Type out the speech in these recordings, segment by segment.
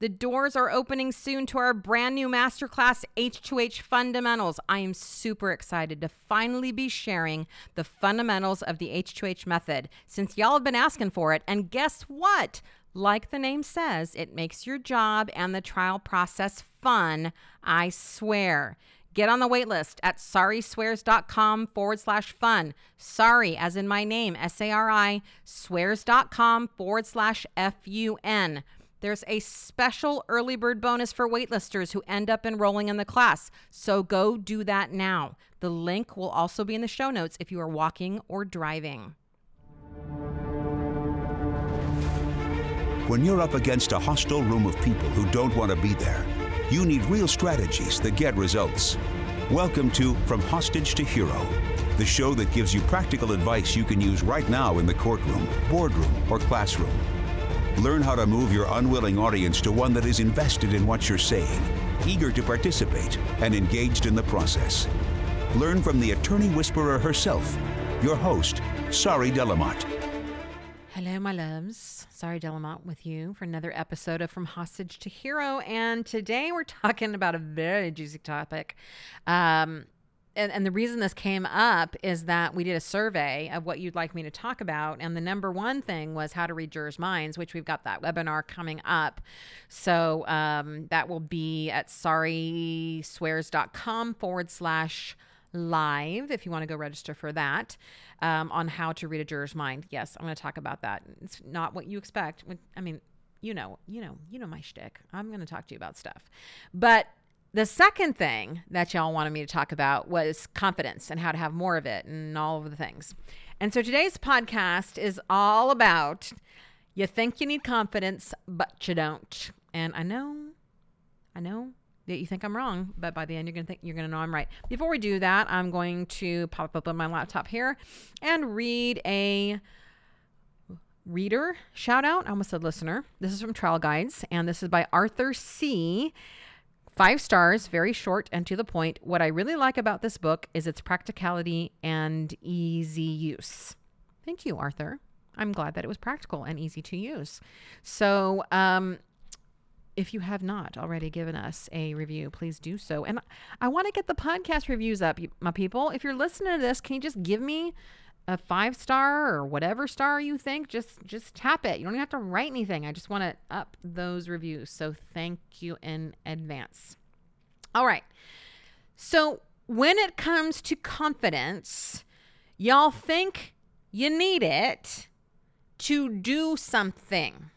The doors are opening soon to our brand new masterclass, H2H Fundamentals. I am super excited to finally be sharing the fundamentals of the H2H method since y'all have been asking for it. And guess what? Like the name says, it makes your job and the trial process fun. I swear. Get on the waitlist at sariswears.com forward slash fun. Sari, as in my name, S A R I, swears.com forward slash F U N. There's a special early bird bonus for waitlisters who end up enrolling in the class. So go do that now. The link will also be in the show notes if you are walking or driving. When you're up against a hostile room of people who don't want to be there, you need real strategies that get results. Welcome to From Hostage to Hero, the show that gives you practical advice you can use right now in the courtroom, boardroom, or classroom. Learn how to move your unwilling audience to one that is invested in what you're saying, eager to participate, and engaged in the process. Learn from the attorney whisperer herself, your host, Sari de la Motte. Hello, my loves. Sari de la Motte with you for another episode of From Hostage to Hero. And today we're talking about a very juicy topic. Um, and, and the reason this came up is that we did a survey of what you'd like me to talk about. And the number one thing was how to read jurors' minds, which we've got that webinar coming up. So um, that will be at sariswears.com forward slash live if you want to go register for that um, on how to read a juror's mind. Yes, I'm going to talk about that. It's not what you expect. I mean, you know, you know, you know my shtick. I'm going to talk to you about stuff, but the second thing that y'all wanted me to talk about was confidence and how to have more of it and all of the things. And so today's podcast is all about you think you need confidence, but you don't. And I know, I know that you think I'm wrong, but by the end you're gonna think you're gonna know I'm right. Before we do that, I'm going to pop up on my laptop here and read a reader shout out. I almost said listener. This is from Trial Guides, and this is by Arthur C. Five stars, very short and to the point. What I really like about this book is its practicality and easy use. Thank you, Arthur. I'm glad that it was practical and easy to use. So, um, if you have not already given us a review, please do so. And I want to get the podcast reviews up, my people. If you're listening to this, can you just give me a five star or whatever star you think, just just tap it. You don't even have to write anything. I just want to up those reviews. So thank you in advance. All right. So when it comes to confidence, y'all think you need it to do something.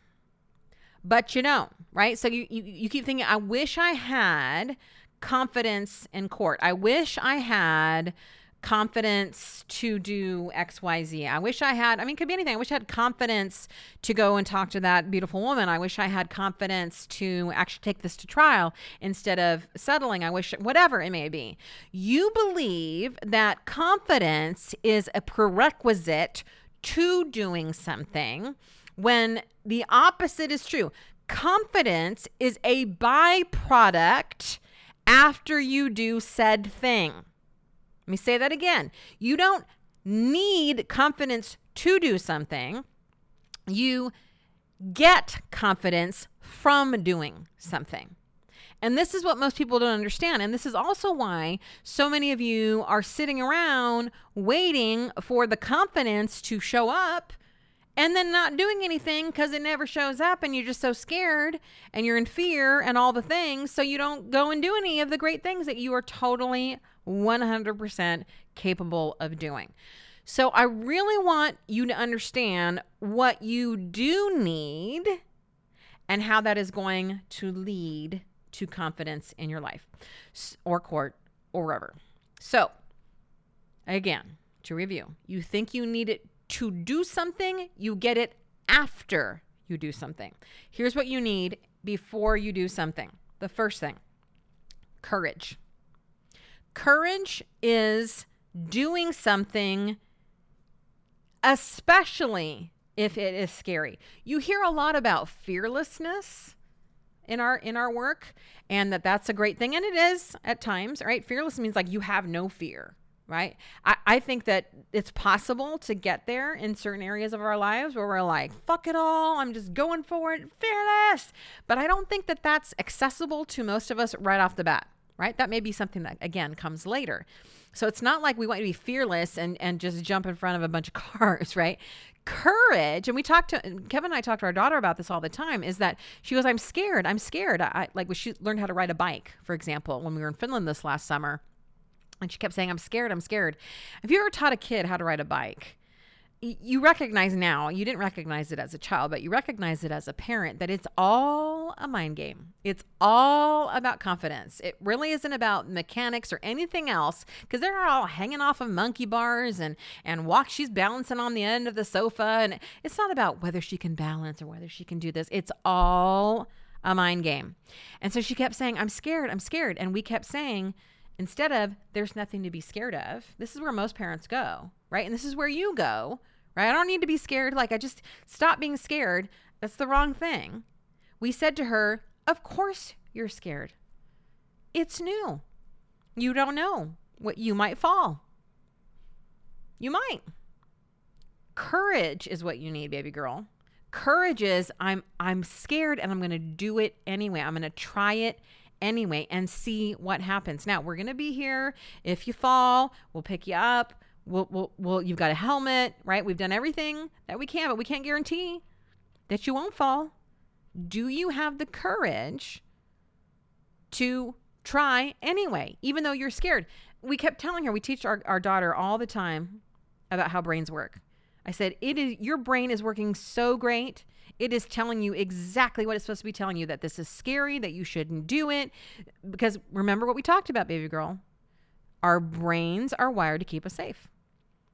But you don't, right? So you, you, you keep thinking, I wish I had confidence in court. I wish I had confidence to do XYZ. I wish I had, I mean, could be anything. I wish I had confidence to go and talk to that beautiful woman. I wish I had confidence to actually take this to trial instead of settling. I wish, whatever it may be. You believe that confidence is a prerequisite to doing something when the opposite is true. Confidence is a byproduct after you do said thing. Let me say that again. You don't need confidence to do something, you get confidence from doing something. And this is what most people don't understand. And this is also why so many of you are sitting around waiting for the confidence to show up and then not doing anything because it never shows up and you're just so scared and you're in fear and all the things. So you don't go and do any of the great things that you are totally 100% capable of doing. So I really want you to understand what you do need and how that is going to lead to confidence in your life or court or wherever. So, again, to review, you think you need it to do something, you get it after you do something. Here's what you need before you do something. The first thing courage. Courage is doing something, especially if it is scary. You hear a lot about fearlessness in our in our work and that that's a great thing and it is at times right fearless means like you have no fear right? I, I think that it's possible to get there in certain areas of our lives where we're like, fuck it all, I'm just going for it, fearless. But I don't think that that's accessible to most of us right off the bat, right? That may be something that, again, comes later. So it's not like we want to be fearless and, and just jump in front of a bunch of cars, right? Courage, and we talked to Kevin and I talked to our daughter about this all the time, is that she goes, I'm scared. I'm scared. I like when she learned how to ride a bike, for example, when we were in Finland this last summer and she kept saying, I'm scared, I'm scared. Have you ever taught a kid how to ride a bike? You recognize now, you didn't recognize it as a child, but you recognize it as a parent that it's all a mind game. It's all about confidence. It really isn't about mechanics or anything else because they're all hanging off of monkey bars and, and walk. She's balancing on the end of the sofa. And it's not about whether she can balance or whether she can do this. It's all a mind game. And so she kept saying, I'm scared, I'm scared. And we kept saying, Instead of, there's nothing to be scared of. This is where most parents go, right? And this is where you go, right? I don't need to be scared. Like, I just stop being scared. That's the wrong thing. We said to her, Of course you're scared. It's new. You don't know what you might fall. You might. Courage is what you need, baby girl. Courage is I'm I'm scared and I'm going to do it anyway. I'm going to try it anyway and see what happens. Now, we're going to be here. If you fall, we'll pick you up. We'll, we'll, we'll, you've got a helmet, right? We've done everything that we can, but we can't guarantee that you won't fall. Do you have the courage to try anyway, even though you're scared? We kept telling her, we teach our, our daughter all the time about how brains work. I said, it is your brain is working so great it is telling you exactly what it's supposed to be telling you that this is scary, that you shouldn't do it. Because remember what we talked about, baby girl. Our brains are wired to keep us safe.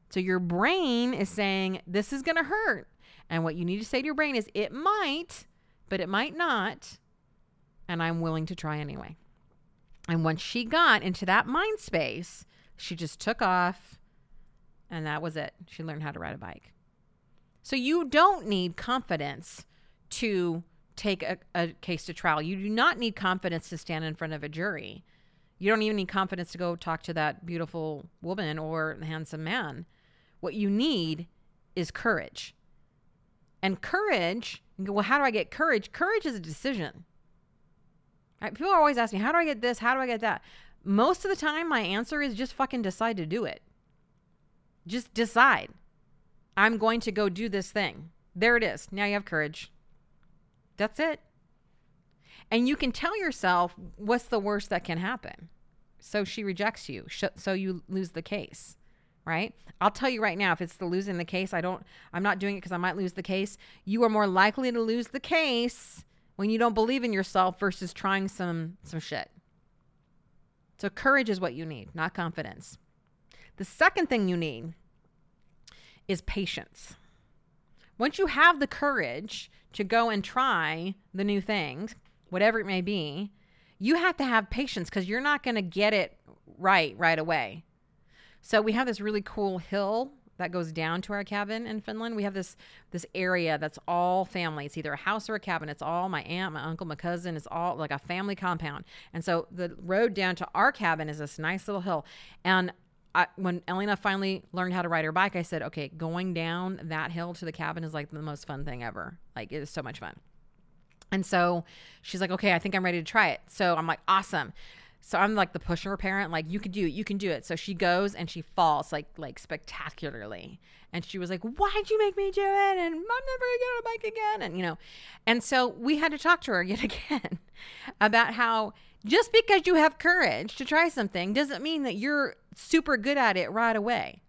So your brain is saying, this is going to hurt. And what you need to say to your brain is, it might, but it might not. And I'm willing to try anyway. And once she got into that mind space, she just took off and that was it. She learned how to ride a bike. So you don't need confidence to take a, a, case to trial. You do not need confidence to stand in front of a jury. You don't even need confidence to go talk to that beautiful woman or handsome man. What you need is courage. And courage, go, well, how do I get courage? Courage is a decision. Right? People always ask me, how do I get this? How do I get that? Most of the time, my answer is just fucking decide to do it. Just decide. I'm going to go do this thing. There it is. Now you have courage. That's it. And you can tell yourself what's the worst that can happen. So she rejects you. So you lose the case, right? I'll tell you right now if it's the losing the case, I don't I'm not doing it cuz I might lose the case. You are more likely to lose the case when you don't believe in yourself versus trying some some shit. So courage is what you need, not confidence. The second thing you need is patience. Once you have the courage to go and try the new things, whatever it may be, you have to have patience because you're not going to get it right right away. So we have this really cool hill that goes down to our cabin in Finland. We have this this area that's all family. It's either a house or a cabin. It's all my aunt, my uncle, my cousin. It's all like a family compound. And so the road down to our cabin is this nice little hill. And I, when Elena finally learned how to ride her bike, I said, okay, going down that hill to the cabin is like the most fun thing ever. Like it is so much fun. And so she's like, okay, I think I'm ready to try it. So I'm like, awesome. So I'm like the pusher parent, like you can do it, you can do it. So she goes and she falls like like spectacularly. And she was like, Why'd you make me do it? And I'm never gonna get on a bike again. And you know, and so we had to talk to her yet again about how just because you have courage to try something doesn't mean that you're super good at it right away.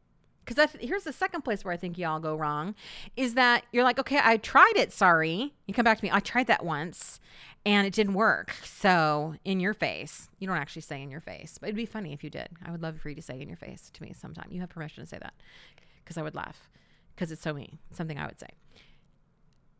Because here's the second place where I think y'all go wrong is that you're like, okay, I tried it. Sorry. You come back to me. I tried that once and it didn't work. So, in your face, you don't actually say in your face, but it'd be funny if you did. I would love for you to say in your face to me sometime. You have permission to say that because I would laugh because it's so me, something I would say.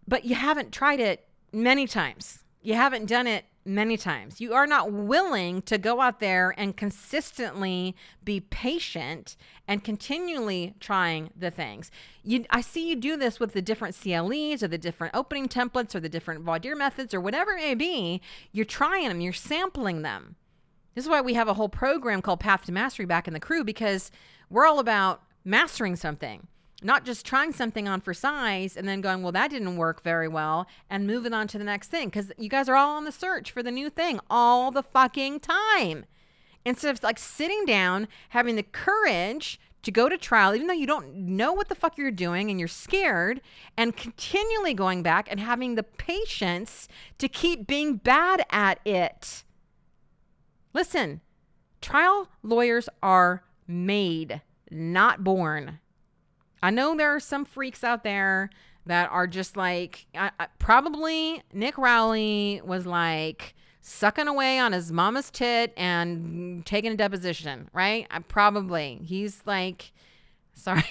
But you haven't tried it many times. You haven't done it many times. You are not willing to go out there and consistently be patient and continually trying the things. You, I see you do this with the different CLEs or the different opening templates or the different voir methods or whatever it may be. You're trying them, you're sampling them. This is why we have a whole program called Path to Mastery back in the crew because we're all about mastering something, not just trying something on for size and then going, well, that didn't work very well and moving on to the next thing. Because you guys are all on the search for the new thing all the fucking time. Instead of like sitting down, having the courage to go to trial, even though you don't know what the fuck you're doing and you're scared, and continually going back and having the patience to keep being bad at it. Listen, trial lawyers are made, not born. I know there are some freaks out there that are just like, I, I, probably Nick Rowley was like, sucking away on his mama's tit and taking a deposition, right? I probably he's like sorry,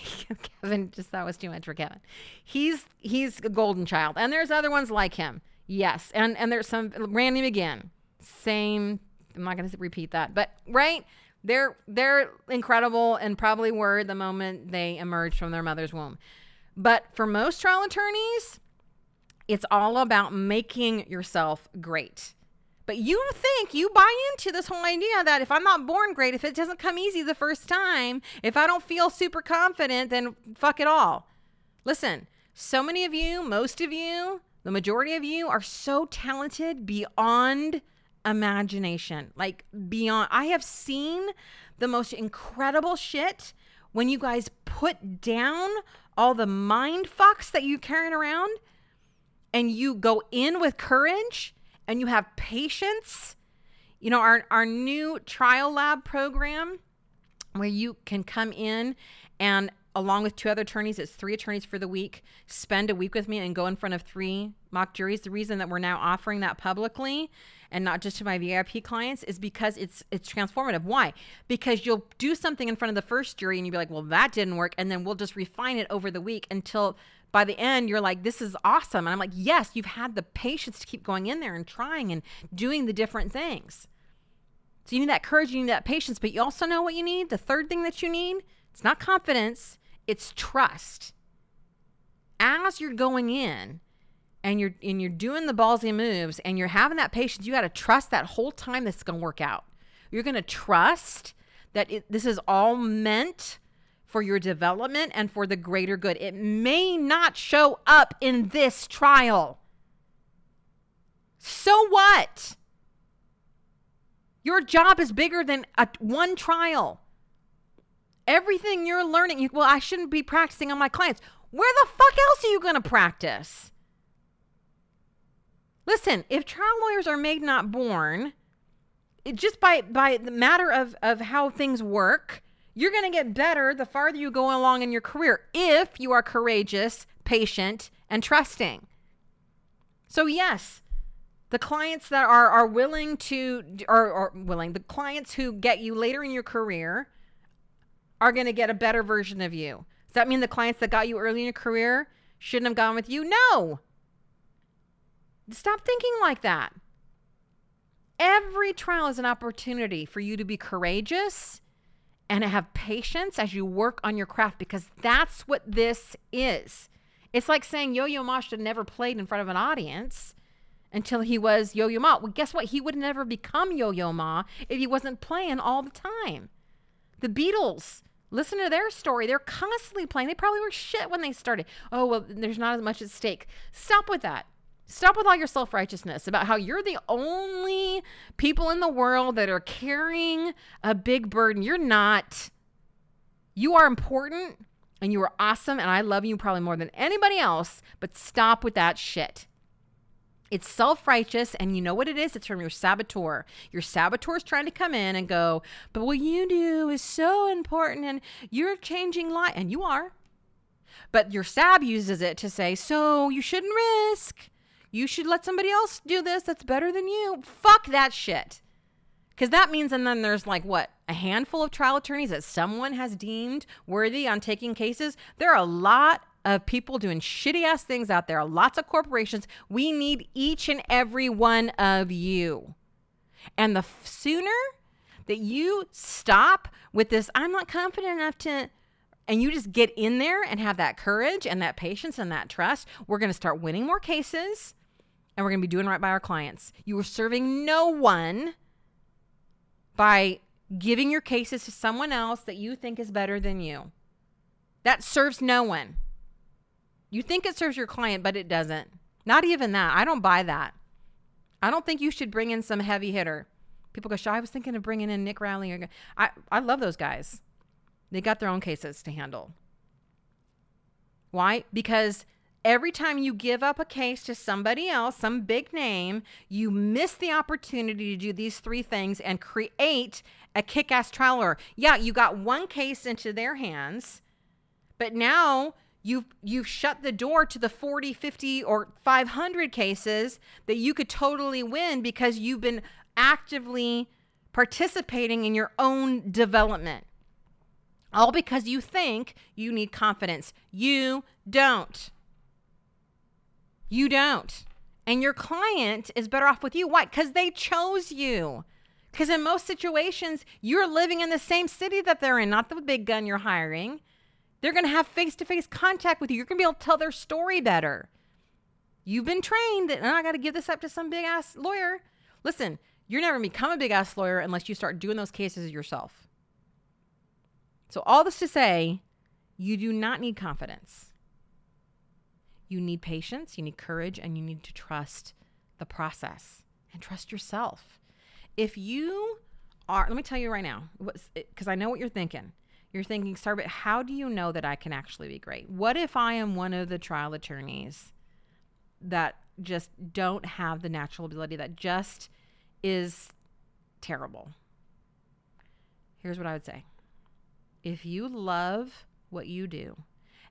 Kevin, just that was too much for Kevin. He's he's a golden child. And there's other ones like him. Yes. And and there's some Randi McGinn. Same I'm not gonna repeat that. But right? They're they're incredible and probably were the moment they emerged from their mother's womb. But for most trial attorneys, it's all about making yourself great. But you think you buy into this whole idea that if I'm not born great, if it doesn't come easy the first time, if I don't feel super confident, then fuck it all. Listen, so many of you, most of you, the majority of you are so talented beyond imagination. Like beyond I have seen the most incredible shit when you guys put down all the mind fucks that you carrying around and you go in with courage and you have patience. You know, our, our new trial lab program where you can come in and along with two other attorneys, it's three attorneys for the week, spend a week with me and go in front of three mock juries. The reason that we're now offering that publicly and not just to my VIP clients is because it's it's transformative. Why? Because you'll do something in front of the first jury and you'll be like, well, that didn't work. And then we'll just refine it over the week until by the end you're like this is awesome and i'm like yes you've had the patience to keep going in there and trying and doing the different things so you need that courage you need that patience but you also know what you need the third thing that you need it's not confidence it's trust as you're going in and you're and you're doing the ballsy moves and you're having that patience you got to trust that whole time this is going to work out you're going to trust that it, this is all meant for your development and for the greater good. It may not show up in this trial. So what? Your job is bigger than a, one trial. Everything you're learning, you, well, I shouldn't be practicing on my clients. Where the fuck else are you going to practice? Listen, if trial lawyers are made not born, it, just by by the matter of of how things work, you're going to get better the farther you go along in your career if you are courageous, patient, and trusting. So, yes, the clients that are, are willing to, are, or willing, the clients who get you later in your career are going to get a better version of you. Does that mean the clients that got you early in your career shouldn't have gone with you? No. Stop thinking like that. Every trial is an opportunity for you to be courageous and have patience as you work on your craft because that's what this is. It's like saying Yo Yo Ma should have never played in front of an audience until he was Yo Yo Ma. Well, guess what? He would never become Yo Yo Ma if he wasn't playing all the time. The Beatles, listen to their story. They're constantly playing. They probably were shit when they started. Oh, well, there's not as much at stake. Stop with that. Stop with all your self righteousness about how you're the only people in the world that are carrying a big burden. You're not. You are important and you are awesome, and I love you probably more than anybody else, but stop with that shit. It's self righteous, and you know what it is? It's from your saboteur. Your saboteur is trying to come in and go, but what you do is so important, and you're changing life, and you are. But your sab uses it to say, so you shouldn't risk you should let somebody else do this that's better than you. Fuck that shit. Because that means, and then there's like what, a handful of trial attorneys that someone has deemed worthy on taking cases. There are a lot of people doing shitty ass things out there, lots of corporations. We need each and every one of you. And the sooner that you stop with this, I'm not confident enough to, and you just get in there and have that courage and that patience and that trust, we're going to start winning more cases and we're going to be doing right by our clients. You are serving no one by giving your cases to someone else that you think is better than you. That serves no one. You think it serves your client, but it doesn't. Not even that. I don't buy that. I don't think you should bring in some heavy hitter. People go, I was thinking of bringing in Nick Rowley. I, I love those guys. They got their own cases to handle. Why? Because every time you give up a case to somebody else, some big name, you miss the opportunity to do these three things and create a kick ass trial lawyer. Yeah, you got one case into their hands, but now you've you've shut the door to the 40 50 or 500 cases that you could totally win because you've been actively participating in your own development. All because you think you need confidence. You don't. You don't. And your client is better off with you. Why? Because they chose you. Because in most situations you're living in the same city that they're in not the big gun you're hiring they're going to have face to face contact with you. You're going to be able to tell their story better. You've been trained that, oh, I got to give this up to some big ass lawyer. Listen, you're never going to become a big ass lawyer unless you start doing those cases yourself. So, all this to say, you do not need confidence. You need patience, you need courage, and you need to trust the process and trust yourself. If you are, let me tell you right now, because I know what you're thinking. You're thinking, Sari, but how do you know that I can actually be great? What if I am one of the trial attorneys that just don't have the natural ability, that just is terrible? Here's what I would say if you love what you do,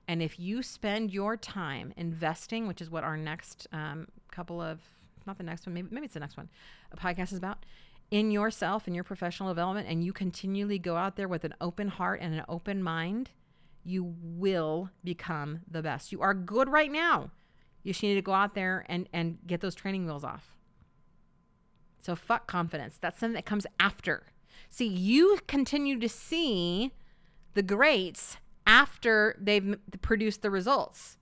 and if you spend your time investing, which is what our next um, couple of, not the next one, maybe, maybe it's the next one, a podcast is about, in yourself and your professional development and you continually go out there with an open heart and an open mind, you will become the best. You are good right now. You just need to go out there and, and get those training wheels off. So fuck confidence. That's something that comes after. See, you continue to see the greats after they've produced the results.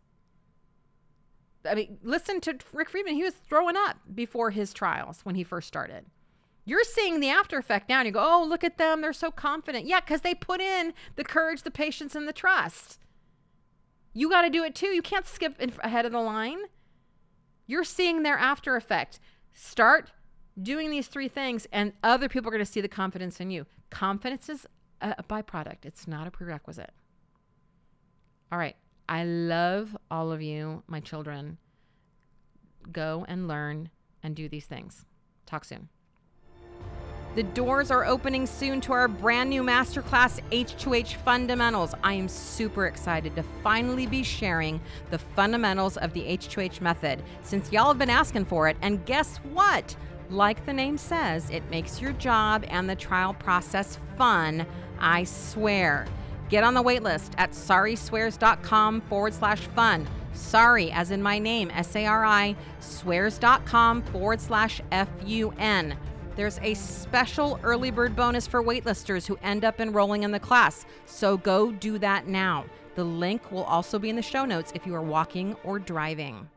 I mean, listen to Rick Friedman. He was throwing up before his trials when he first started. You're seeing the after effect now and you go, oh, look at them. They're so confident. Yeah, because they put in the courage, the patience, and the trust. You got to do it too. You can't skip ahead of the line. You're seeing their after effect. Start doing these three things, and other people are going to see the confidence in you. Confidence is a byproduct, it's not a prerequisite. All right. I love all of you, my children. Go and learn and do these things. Talk soon. The doors are opening soon to our brand new masterclass, H2H Fundamentals. I am super excited to finally be sharing the fundamentals of the H2H method since y'all have been asking for it. And guess what? Like the name says, it makes your job and the trial process fun, I swear. Get on the waitlist at sariswears.com forward slash fun. Sari, as in my name, S A R I, swears.com forward slash F U N. There's a special early bird bonus for waitlisters who end up enrolling in the class. So go do that now. The link will also be in the show notes if you are walking or driving.